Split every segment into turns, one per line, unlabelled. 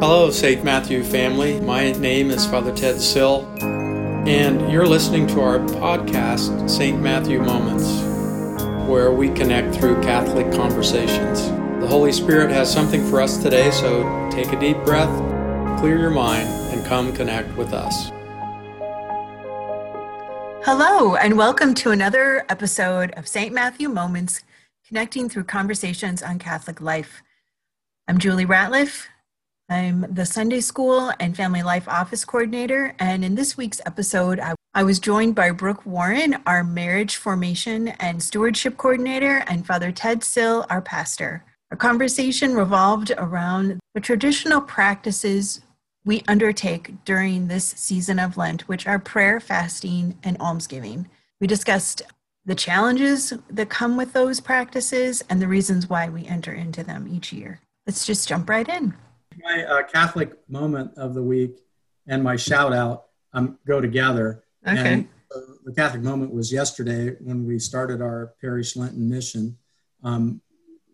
Hello, St. Matthew family. My name is Father Ted Sill, and you're listening to our podcast, St. Matthew Moments, where we connect through Catholic conversations. The Holy Spirit has something for us today, so take a deep breath, clear your mind, and come connect with us.
Hello, and welcome to another episode of St. Matthew Moments, connecting through conversations on Catholic life. I'm Julie Ratliff I'm the Sunday School and Family Life Office Coordinator, and in this week's episode, I, I, was joined by Brooke Warren, our Marriage Formation and Stewardship Coordinator, and Father Ted Sill, our pastor. Our conversation revolved around the traditional practices we undertake during this season of Lent, which are prayer, fasting, and almsgiving. We discussed the challenges that come with those practices and the reasons why we enter into them each year. Let's just jump right in
my uh, Catholic moment of the week and my shout out um, go together.
Okay.
And uh, the Catholic moment was yesterday when we started our parish Lenten mission, um,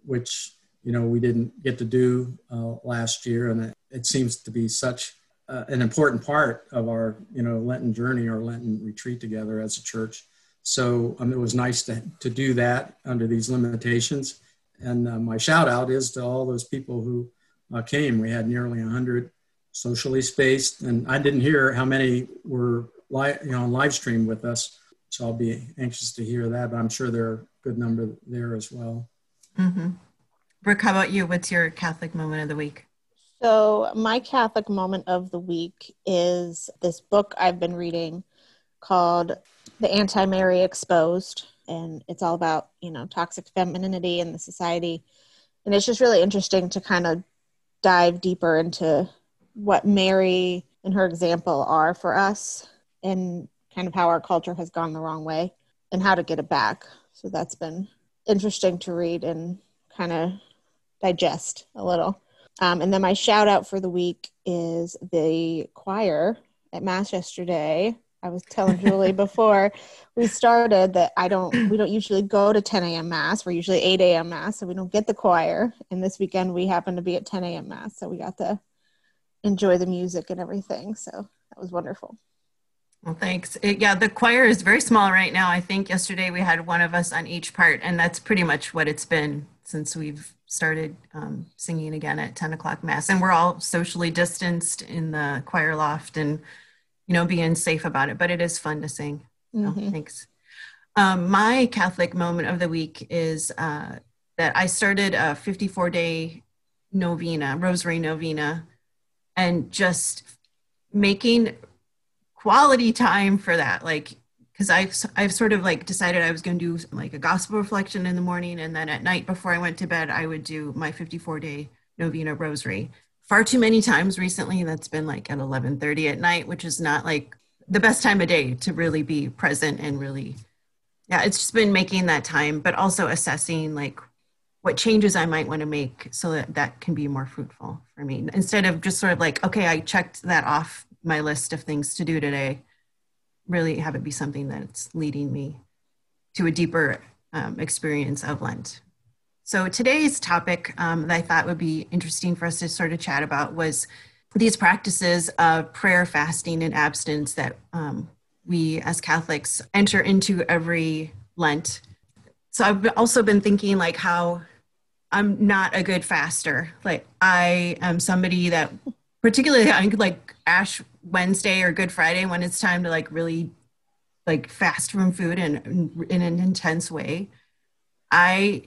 which you know we didn't get to do uh, last year, and it, it, seems to be such uh, an important part of our you know Lenten journey, our Lenten retreat together as a church. So um, it was nice to, to do that under these limitations. And uh, my shout out is to all those people who uh, came. We had nearly 100 socially spaced, and I didn't hear how many were live, you know, on live stream with us. So I'll be anxious to hear that, but I'm sure there are a good number there as well.
Mm-hmm. Brooke, how about you? What's your Catholic moment of the week?
So, my Catholic moment of the week is this book I've been reading called The Anti Mary Exposed. And it's all about, you know, toxic femininity in the society. And it's just really interesting to kind of dive deeper into what Mary and her example are for us and kind of how our culture has gone the wrong way and how to get it back. So that's been interesting to read and kind of digest a little. Um, and then my shout out for the week is the choir at Mass yesterday. I was telling Julie before we started that I don't we don't usually go to 10 a.m. mass. We're usually 8 a.m. mass, so we don't get the choir. And this weekend we happened to be at 10 a.m. mass, so we got to enjoy the music and everything. So that was wonderful.
Well, thanks. It, yeah, the choir is very small right now. I think yesterday we had one of us on each part, and that's pretty much what it's been since we've started um, singing again at 10 o'clock mass. And we're all socially distanced in the choir loft and you know, being safe about it, but it is fun to sing. Mm-hmm. thanks. Um, my Catholic moment of the week is uh, that I started a 54 day novena, rosary novena, and just making quality time for that. Like, because I've, I've sort of like decided I was going to do like a gospel reflection in the morning, and then at night before I went to bed, I would do my 54 day novena rosary far too many times recently that's been like at 11:30 at night which is not like the best time of day to really be present and really yeah it's just been making that time but also assessing like what changes I might want to make so that that can be more fruitful for me. Instead of just sort of like okay I checked that off my list of things to do today really have it be something that's leading me to a deeper um, experience of Lent so today's topic um, that I thought would be interesting for us to sort of chat about was these practices of prayer, fasting, and abstinence that um, we as Catholics enter into every Lent. So I've also been thinking like how I'm not a good faster. Like I am somebody that particularly I like Ash Wednesday or Good Friday when it's time to like really like fast from food and in, in an intense way. I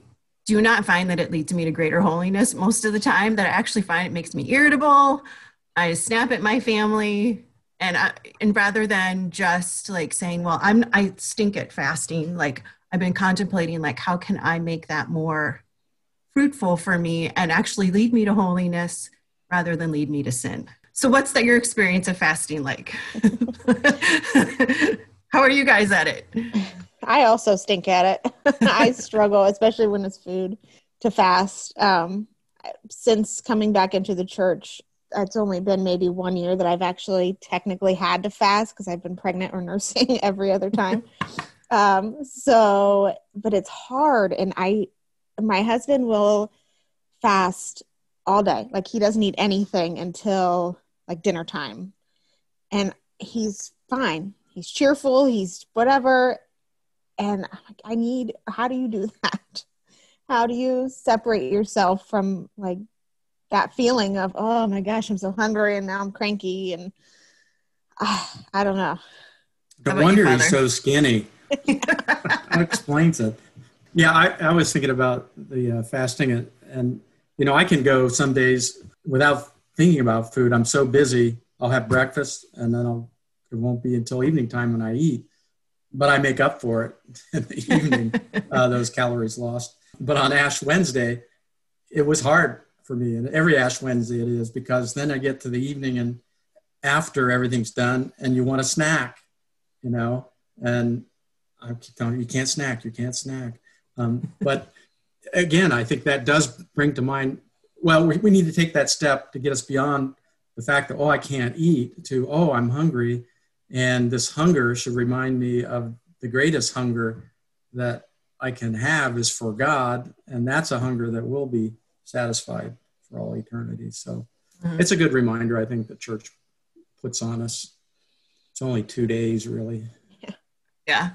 do not find that it leads me to greater holiness most of the time that i actually find it makes me irritable. I snap at my family and I, and rather than just like saying well i'm i stink at fasting like i've been contemplating like how can i make that more fruitful for me and actually lead me to holiness rather than lead me to sin. So what's that your experience of fasting like? How are you guys at it
I also stink at it. I struggle, especially when it's food, to fast. Um, since coming back into the church, it's only been maybe one year that I've actually technically had to fast because I've been pregnant or nursing every other time. um, so, but it's hard, and I, my husband will fast all day. Like he doesn't eat anything until like dinner time. And he's fine. He's cheerful, he's whatever. And I'm like, I need how do you do that? How do you separate yourself from like that feeling of, oh my gosh, I'm so hungry and now I'm cranky and uh, I don't know.
No wonder he's so skinny. that explains it. Yeah, I, I was thinking about the uh, fasting, and, and you know, I can go some days without thinking about food. I'm so busy. I'll have breakfast, and then I'll. It won't be until evening time when I eat, but I make up for it in the evening. uh, those calories lost. But on Ash Wednesday, it was hard for me, and every Ash Wednesday it is because then I get to the evening and after everything's done, and you want a snack, you know, and I keep telling you, you can't snack, you can't snack. Um, but again, I think that does bring to mind, well, we, we need to take that step to get us beyond the fact that, oh, I can't eat, to, oh, I'm hungry. And this hunger should remind me of the greatest hunger that I can have is for God. And that's a hunger that will be satisfied for all eternity. So mm-hmm. it's a good reminder, I think, the church puts on us. It's only two days, really.
Yeah. Yeah.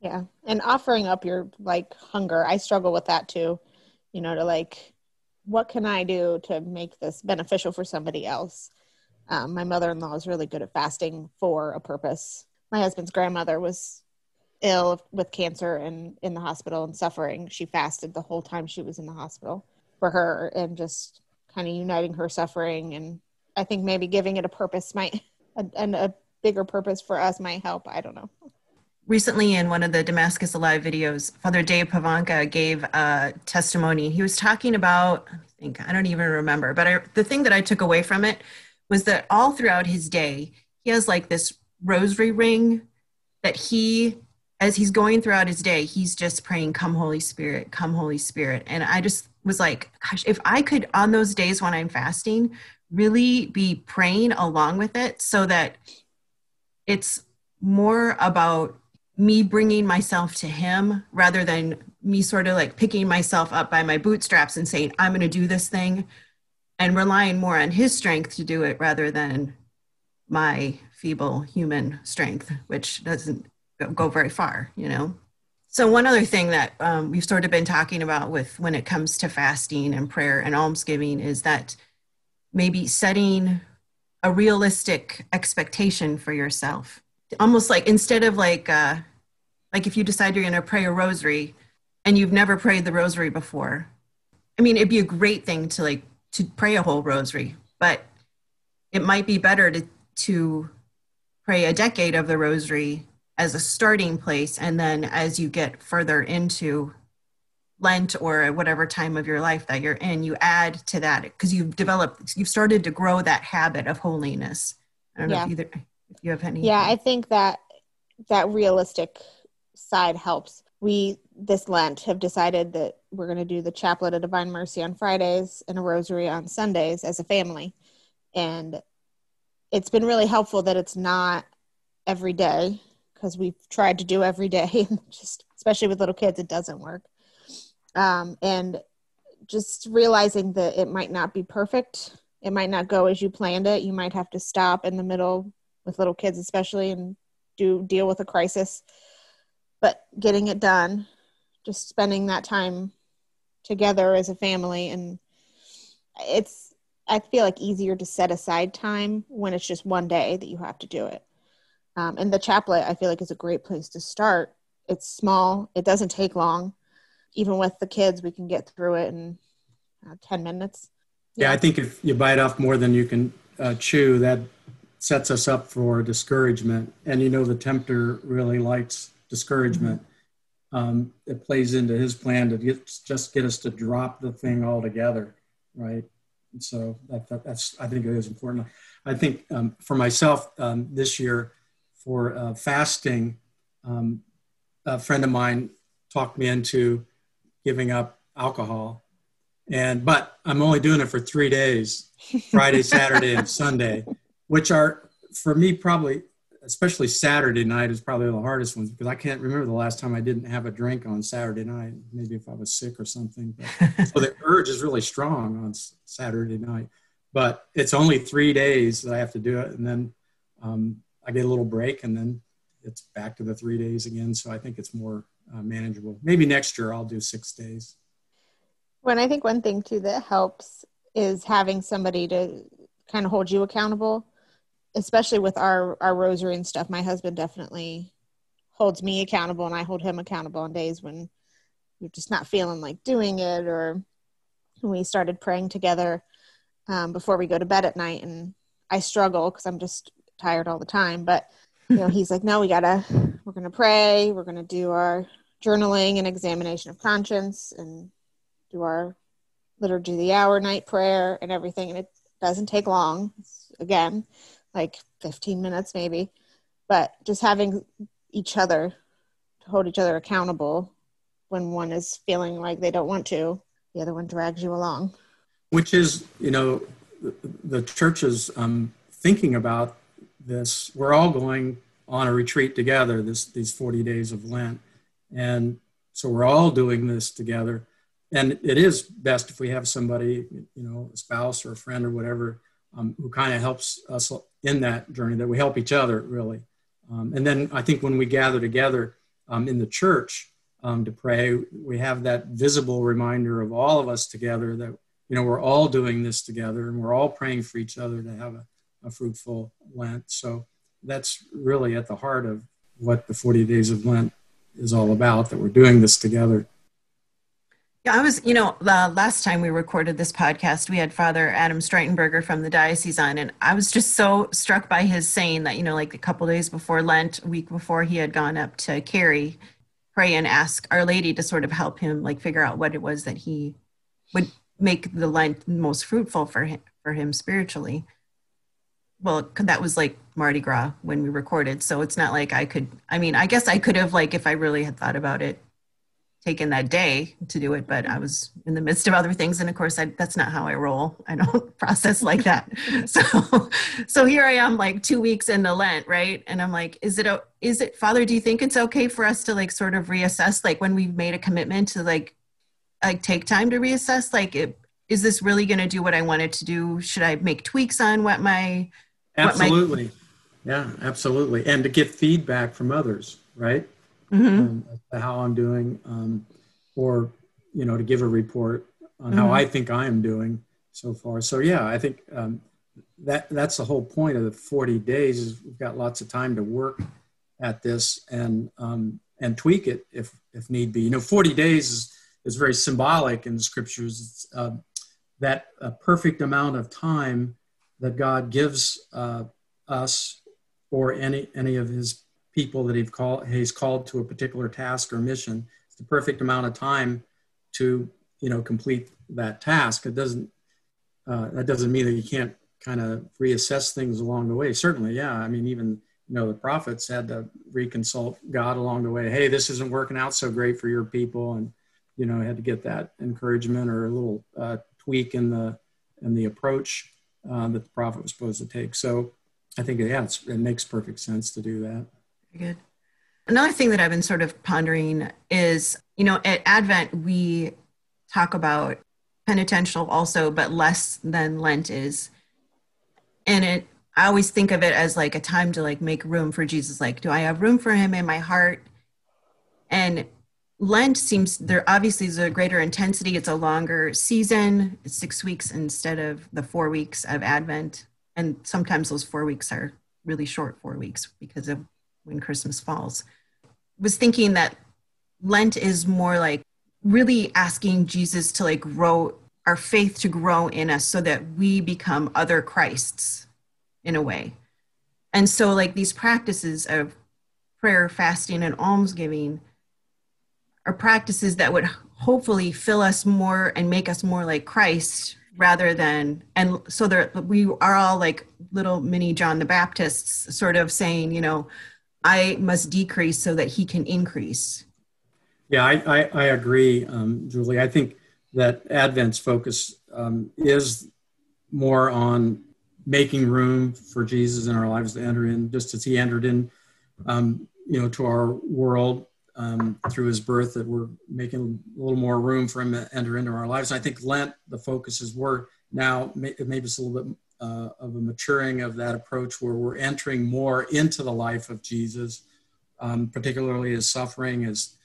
Yeah. And offering up your like hunger. I struggle with that too. You know, to like, what can I do to make this beneficial for somebody else? Um, my mother in law is really good at fasting for a purpose. My husband's grandmother was ill with cancer and in the hospital and suffering. She fasted the whole time she was in the hospital for her and just kind of uniting her suffering. And I think maybe giving it a purpose might, and a bigger purpose for us might help. I don't know
recently in one of the Damascus Alive videos, Father Dave Pivonka gave a testimony. He was talking about, I think, I don't even remember, but I, the thing that I took away from it was that all throughout his day, he has like this rosary ring that he, as he's going throughout his day, he's just praying, Come, Holy Spirit, come, Holy Spirit. And I just was like, gosh, if I could, on those days when I'm fasting, really be praying along with it so that it's more about me bringing myself to him rather than me sort of like picking myself up by my bootstraps and saying i'm going to do this thing and relying more on his strength to do it rather than my feeble human strength which doesn't go very far you know? So one other thing that um, we've sort of been talking about with when it comes to fasting and prayer and almsgiving is that maybe setting a realistic expectation for yourself. Almost like instead of like uh, like if you decide you're going to pray a rosary and you've never prayed the rosary before i mean it'd be a great thing to like to pray a whole rosary but it might be better to to pray a decade of the rosary as a starting place and then as you get further into lent or whatever time of your life that you're in you add to that because you've developed you've started to grow that habit of holiness i don't yeah. know if either if you have any
yeah i think that that realistic side helps we this lent have decided that we're going to do the chaplet of divine mercy on fridays and a rosary on sundays as a family. And it's been really helpful that it's not every day because we've tried to do every day and just especially with little kids it doesn't work. Um, and just realizing that it might not be perfect it might not go as you planned it you might have to stop in the middle with little kids especially and do deal with a crisis. But getting it done just spending that time together as a family and it's i feel like easier to set aside time when it's just one day that you have to do it um, and the chaplet i feel like is a great place to start it's small it doesn't take long even with the kids we can get through it in uh, 10 minutes
yeah. yeah. i think if you bite off more than you can uh, chew that sets us up for discouragement and you know the tempter really likes discouragement. Um, it plays into his plan to get, just get us to drop the thing altogether, right? And so that, that, that's I think it is important. I think um, for myself um, this year for uh, fasting, um, a friend of mine talked me into giving up alcohol, and but I'm only doing it for three days, Friday, Saturday, and Sunday, which are for me probably especially Saturday night is probably the hardest ones because I can't remember the last time I didn't have a drink on Saturday night. Maybe if I was sick or something. But, so the urge is really strong on Saturday night. But it's only three days that I have to do it, and then um, I get a little break, and then it's back to the three days again. So I think it's more uh, manageable. Maybe next year I'll do six days.
When I think one thing too that helps is having somebody to kind of hold you accountable especially with our our rosary and stuff my husband definitely holds me accountable and i hold him accountable on days when you're just not feeling like doing it or we started praying together um, before we go to bed at night and i struggle because i'm just tired all the time but you know he's like no we gotta we're gonna pray we're gonna do our journaling and examination of conscience and do our liturgy of the hour night prayer and everything and it doesn't take long it's, again like 15 minutes maybe. But just having each other to hold each other accountable when one is feeling like they don't want to the other one drags you along.
Which is you know the church is um, thinking about this. We're all going on a retreat together this these 40 days of lent. And so we're all doing this together. And it is best if we have somebody you know a spouse or a friend or whatever um, who kind of helps us in that journey, that we help each other really. Um, and then I think when we gather together um, in the church um, to pray, we have that visible reminder of all of us together that, you know, we're all doing this together and we're all praying for each other to have a, a fruitful Lent. So that's really at the heart of what the 40 days of Lent is all about, that we're doing this together.
Yeah, I was, you know, the last time we recorded this podcast, we had Father Adam Streitenberger from the diocese on, and I was just so struck by his saying that, you know, like a couple days before Lent, a week before he had gone up to Carey, pray and ask Our Lady to sort of help him, like, figure out what it was that he would make the Lent most fruitful for him, for him spiritually. Well, that was like Mardi Gras when we recorded, so it's not like I could. I mean, I guess I could have, like, if I really had thought about it, taken that day to do it, but I was in the midst of other things. And of course, I, that's not how I roll. I don't process like that. So, so here I am like two weeks into Lent, right? And I'm like, is it, is it, Father, do you think it's okay for us to like sort of reassess, like when we've made a commitment to like, like take time to reassess, like, it, is this really going to do what I wanted to do? Should I make tweaks on what my,
absolutely. What my... yeah, absolutely. And to get feedback from others, right? Mm-hmm. um, how I'm doing, um, or you know, to give a report on mm-hmm. how I think I am doing so far. So yeah, I think um, that that's the whole point of the 40 days. Is we've got lots of time to work at this and um, and tweak it if if need be. You know, 40 days is is very symbolic in the scriptures. It's uh, that a perfect amount of time that God gives uh, us or any any of His people that he's called, he's called to a particular task or mission. It's the perfect amount of time to, you know, complete that task. It doesn't, uh, that doesn't mean that you can't kind of reassess things along the way. Certainly, yeah. I mean, even, you know, the prophets had to reconsult God along the way. Hey, this isn't working out so great for your people. And, you know, had to get that encouragement or a little uh, tweak in the, in the approach uh, that the prophet was supposed to take. So I think, yeah, it makes perfect sense to do that
good. Another thing that I've been sort of pondering is, you know, at Advent, we talk about penitential also, but less than Lent is. And it, I always think of it as like a time to like make room for Jesus. Like, do I have room for him in my heart? And Lent seems there obviously is a greater intensity. It's a longer season, six weeks instead of the four weeks of Advent. And sometimes those four weeks are really short four weeks because of when Christmas falls. Was thinking that Lent is more like really asking Jesus to like grow our faith to grow in us so that we become other Christs in a way. And so, like these practices of prayer, fasting, and almsgiving are practices that would hopefully fill us more and make us more like Christ rather than, and so there, we are all like little mini John the Baptists, sort of saying, you know, I must decrease so that he can increase.
Yeah, I, I, I agree, um, Julie. I think that Advent's focus um, is more on making room for Jesus in our lives to enter in, just as He entered in, um, you know, to our world um, through His birth. That we're making a little more room for Him to enter into our lives. And I think Lent, the focus is we're now maybe it's a little bit uh, of a maturing of that approach where we're entering more into the life of Jesus, um, particularly his suffering, his,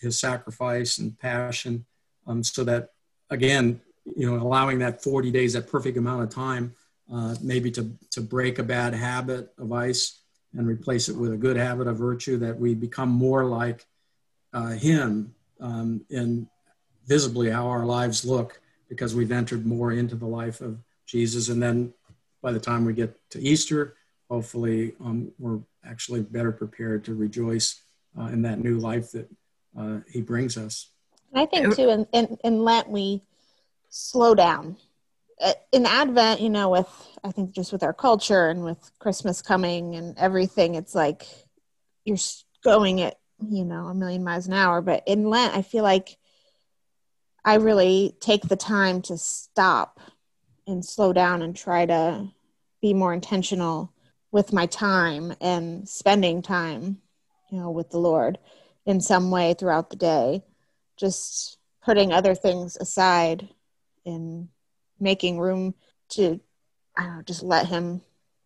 his sacrifice and passion, um, so that again, you know, allowing that 40 days, that perfect amount of time, uh, maybe to, to break a bad habit of vice and replace it with a good habit of virtue, that we become more like uh, him um, in visibly how our lives look because we've entered more into the life of Jesus. And then by the time we get to Easter, hopefully um, we're actually better prepared to rejoice uh, in that new life that uh, he brings us.
I think too, in, in, in Lent, we slow down. Uh, in Advent, you know, with I think just with our culture and with Christmas coming and everything, it's like you're going at, you know, a million miles an hour. But in Lent, I feel like I really take the time to stop and slow down and try to be more intentional with my time and spending time, you know, with the Lord in some way throughout the day. Just putting other things aside and making room to, I don't know, just let Him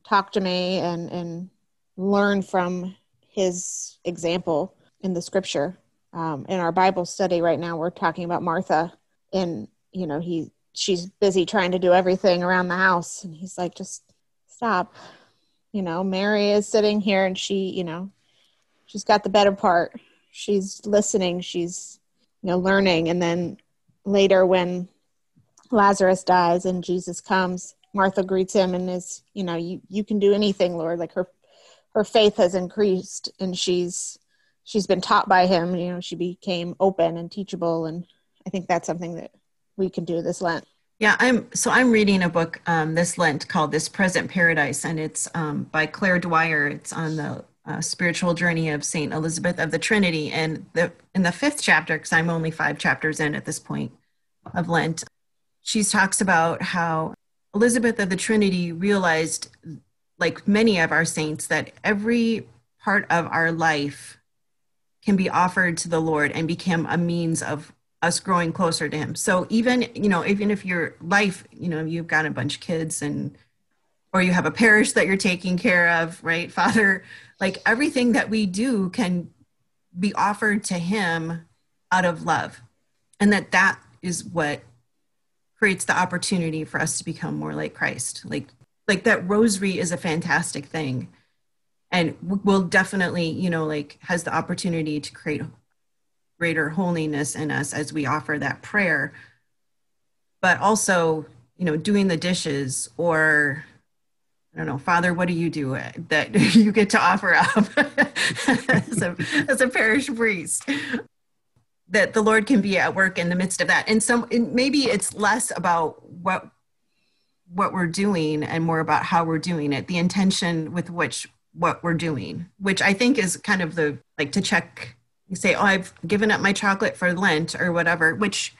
talk to me and, and learn from His example in the scripture. Um, in our Bible study right now, we're talking about Martha, and you know, he she's busy trying to do everything around the house. And he's like just stop. You know mary is sitting here and she you know she's got the better part. She's listening. She's you know learning. And then later when lazarus dies and jesus comes martha greets him and is you know you you can do anything lord. Like her her faith has increased and she's she's been taught by him. You know she became open and teachable. And i think that's something that we can do this Lent.
Yeah, I'm so I'm reading a book um, this Lent called This Present Paradise, and it's um, by Claire Dwyer. It's on the uh, spiritual journey of Saint Elizabeth of the Trinity, and the in the fifth chapter, because I'm only five chapters in at this point of Lent, she talks about how Elizabeth of the Trinity realized, like many of our saints, that every part of our life can be offered to the Lord and become a means of us growing closer to him. So even you know even if your life you know you've got a bunch of kids and or you have a parish that you're taking care of right father like everything that we do can be offered to him out of love. And that that is what creates the opportunity for us to become more like christ. Like like that rosary is a fantastic thing. And will definitely you know like has the opportunity to create greater holiness in us as we offer that prayer but also you know doing the dishes or I don't know, Father, what do you do uh, that you get to offer up as, a, as a parish priest? That the Lord can be at work in the midst of that, and some and maybe it's less about what what we're doing and more about how we're doing it, the intention with which what we're doing, which I think is kind of the like to check you say, "Oh, I've given up my chocolate for Lent or whatever," which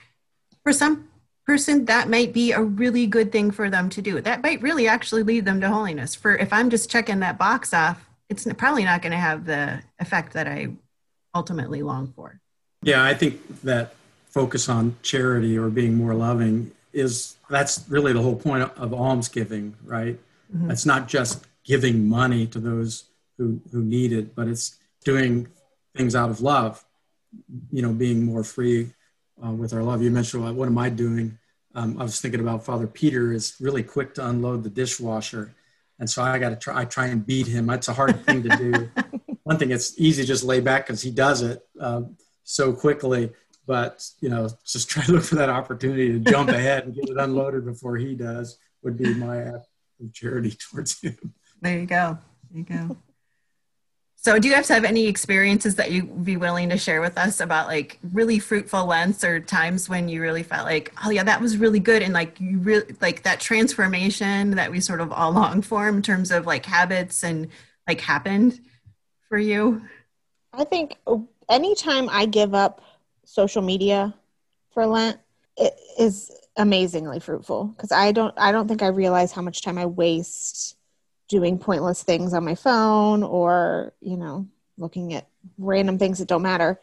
for some person that might be a really good thing for them to do. That might really actually lead them to holiness. For if I'm just checking that box off, it's probably not going to have the effect that I ultimately long for.
Yeah, I think that focus on charity or being more loving is that's really the whole point of almsgiving, right? Mm-hmm. It's not just giving money to those who, who need it, but it's doing things out of love, you know, being more free uh, with our love. You mentioned, well, what am I doing? Um, I was thinking about Father Peter is really quick to unload the dishwasher. And so I got to try, I try and beat him. That's a hard thing to do. One thing, it's easy to just lay back because he does it uh, so quickly. But, you know, just try to look for that opportunity to jump ahead and get it unloaded before he does would be my act of charity towards him.
There you go. There you go. So, do you have to have any experiences that you'd be willing to share with us about like really fruitful Lents or times when you really felt like, oh, yeah, that was really good? And like, you really like that transformation that we sort of all long for in terms of like habits and like happened for you?
I think uh, anytime I give up social media for Lent, it is amazingly fruitful because I don't I don't think I realize how much time I waste doing pointless things on my phone or you know looking at random things that don't matter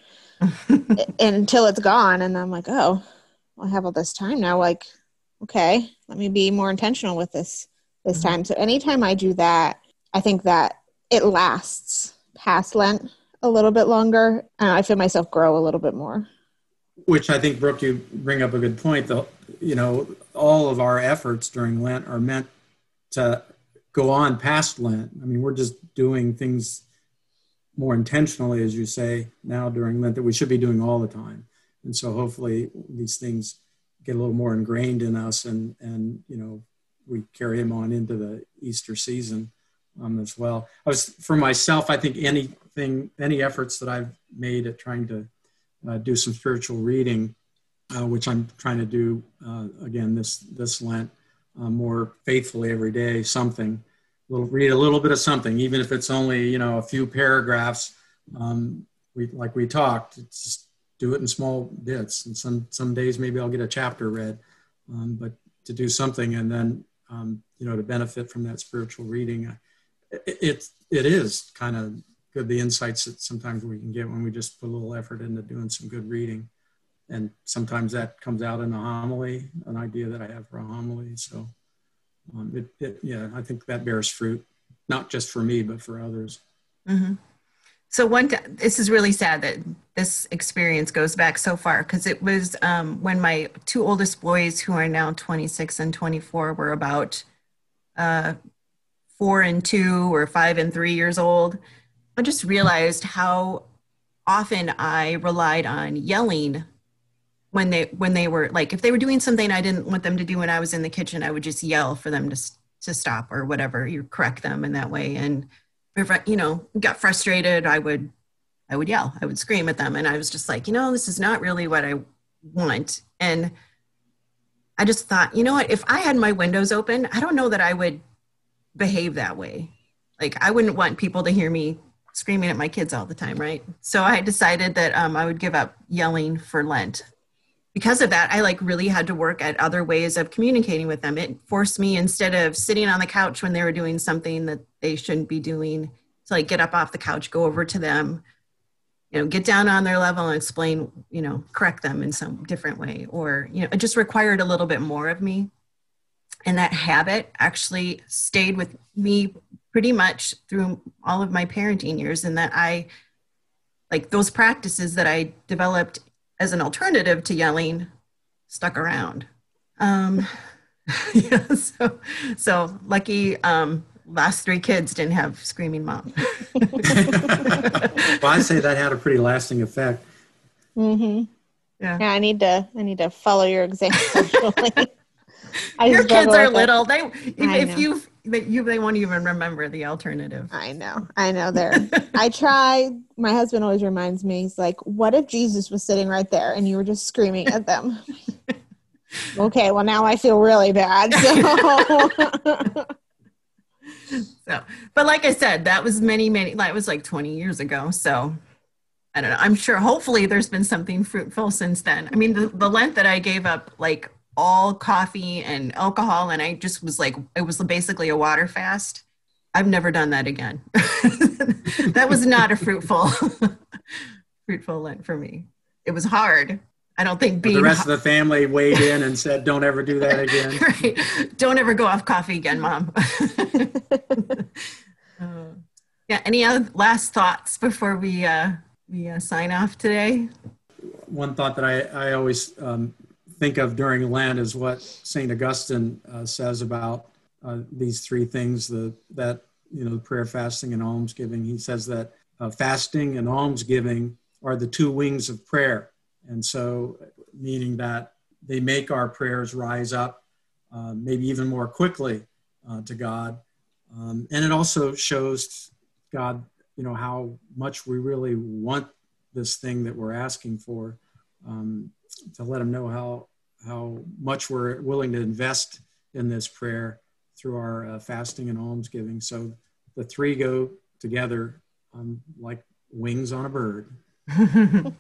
until it's gone. And I'm like oh I have all this time now. Like okay let me be more intentional with this this mm-hmm. time. So anytime I do that I think that it lasts past Lent a little bit longer. And I feel myself grow a little bit more.
Which I think Brooke you bring up a good point. Though you know all of our efforts during Lent are meant to go on past Lent. I mean, we're just doing things more intentionally, as you say, now during Lent that we should be doing all the time. And so hopefully these things get a little more ingrained in us and, and you know, we carry them on into the Easter season um, as well. I was, for myself, I think anything, any efforts that I've made at trying to uh, do some spiritual reading, uh, which I'm trying to do uh, again this, this Lent, uh, more faithfully every day something. We'll read a little bit of something even if it's only you know a few paragraphs. Um, we like we talked just do it in small bits. And some some days maybe i'll get a chapter read um, but to do something and then um, you know to benefit from that spiritual reading it, it, it is kind of good the insights that sometimes we can get when we just put a little effort into doing some good reading and sometimes that comes out in a homily, an idea that I have for a homily. So, um, it, it, yeah, I think that bears fruit, not just for me, but for others.
Mm-hmm. So one, t- this is really sad that this experience goes back so far because it was um, when my two oldest boys, who are now 26 and 24, were about uh, four and two or five and three years old. I just realized how often I relied on yelling when they when they were like if they were doing something I didn't want them to do when I was in the kitchen, I would just yell for them to to stop or whatever. You correct them in that way, and if I, you know got frustrated, I would I would yell, I would scream at them, and I was just like, you know, this is not really what I want, and I just thought, you know what, if I had my windows open, I don't know that I would behave that way. Like I wouldn't want people to hear me screaming at my kids all the time, right? So I decided that um, I would give up yelling for Lent because of that, I like really had to work at other ways of communicating with them. It forced me instead of sitting on the couch when they were doing something that they shouldn't be doing to like get up off the couch, go over to them, you know, get down on their level and explain, you know, correct them in some different way. Or, you know, it just required a little bit more of me. And that habit actually stayed with me pretty much through all of my parenting years. And that I, like those practices that I developed as an alternative to yelling stuck around. Um, yeah, so, so lucky um, last three kids didn't have screaming mom.
well, I say that had a pretty lasting effect.
Mm-hmm. Yeah. yeah, I need to. I need to follow your example.
your kids are little. They if, if you they, you they won't even remember the alternative.
I know. I know there. I try. My husband always reminds me. He's like, "What if Jesus was sitting right there and you were just screaming at them?" okay, well now I feel really bad. So.
so, but like I said, that was many, many. That was like twenty years ago. So I don't know. I'm sure. Hopefully, there's been something fruitful since then. I mean, the, the Lent that I gave up, like all coffee and alcohol and I just was like it was basically a water fast. I've never done that again. that was not a fruitful fruitful Lent for me. It was hard. I don't think
being the rest of the family weighed in and said, "Don't ever do that again."
right. Don't ever go off coffee again, mom. uh, yeah. Any other last thoughts before we uh, we uh, sign off today?
One thought that I I always um, think of during Lent is what St. Augustine uh, says about uh, these three things the, that, you know, prayer, fasting, and almsgiving. He says that uh, fasting and almsgiving are the two wings of prayer. And so, meaning that they make our prayers rise up uh, maybe even more quickly uh, to God. Um, and it also shows God, you know, how much we really want this thing that we're asking for. Um, to let them know how how much we're willing to invest in this prayer through our uh, fasting and almsgiving. So the three go together um, like wings on a bird.
well,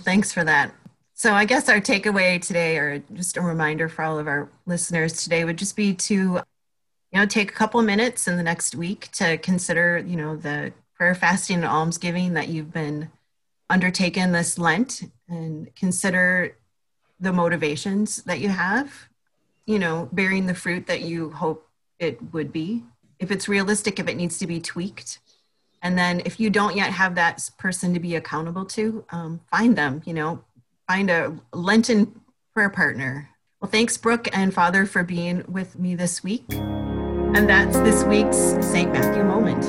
thanks for that So I guess our takeaway today, or just a reminder for all of our listeners today, would just be to, you know, take a couple minutes in the next week to consider, you know, the prayer, fasting, and almsgiving that you've been undertaken this Lent, and consider the motivations that you have, you know, bearing the fruit that you hope it would be. If it's realistic, if it needs to be tweaked, and then if you don't yet have that person to be accountable to, um, find them, you know, find a Lenten prayer partner. Well, thanks, Brooke and Father, for being with me this week. And that's this week's St. Matthew Moment.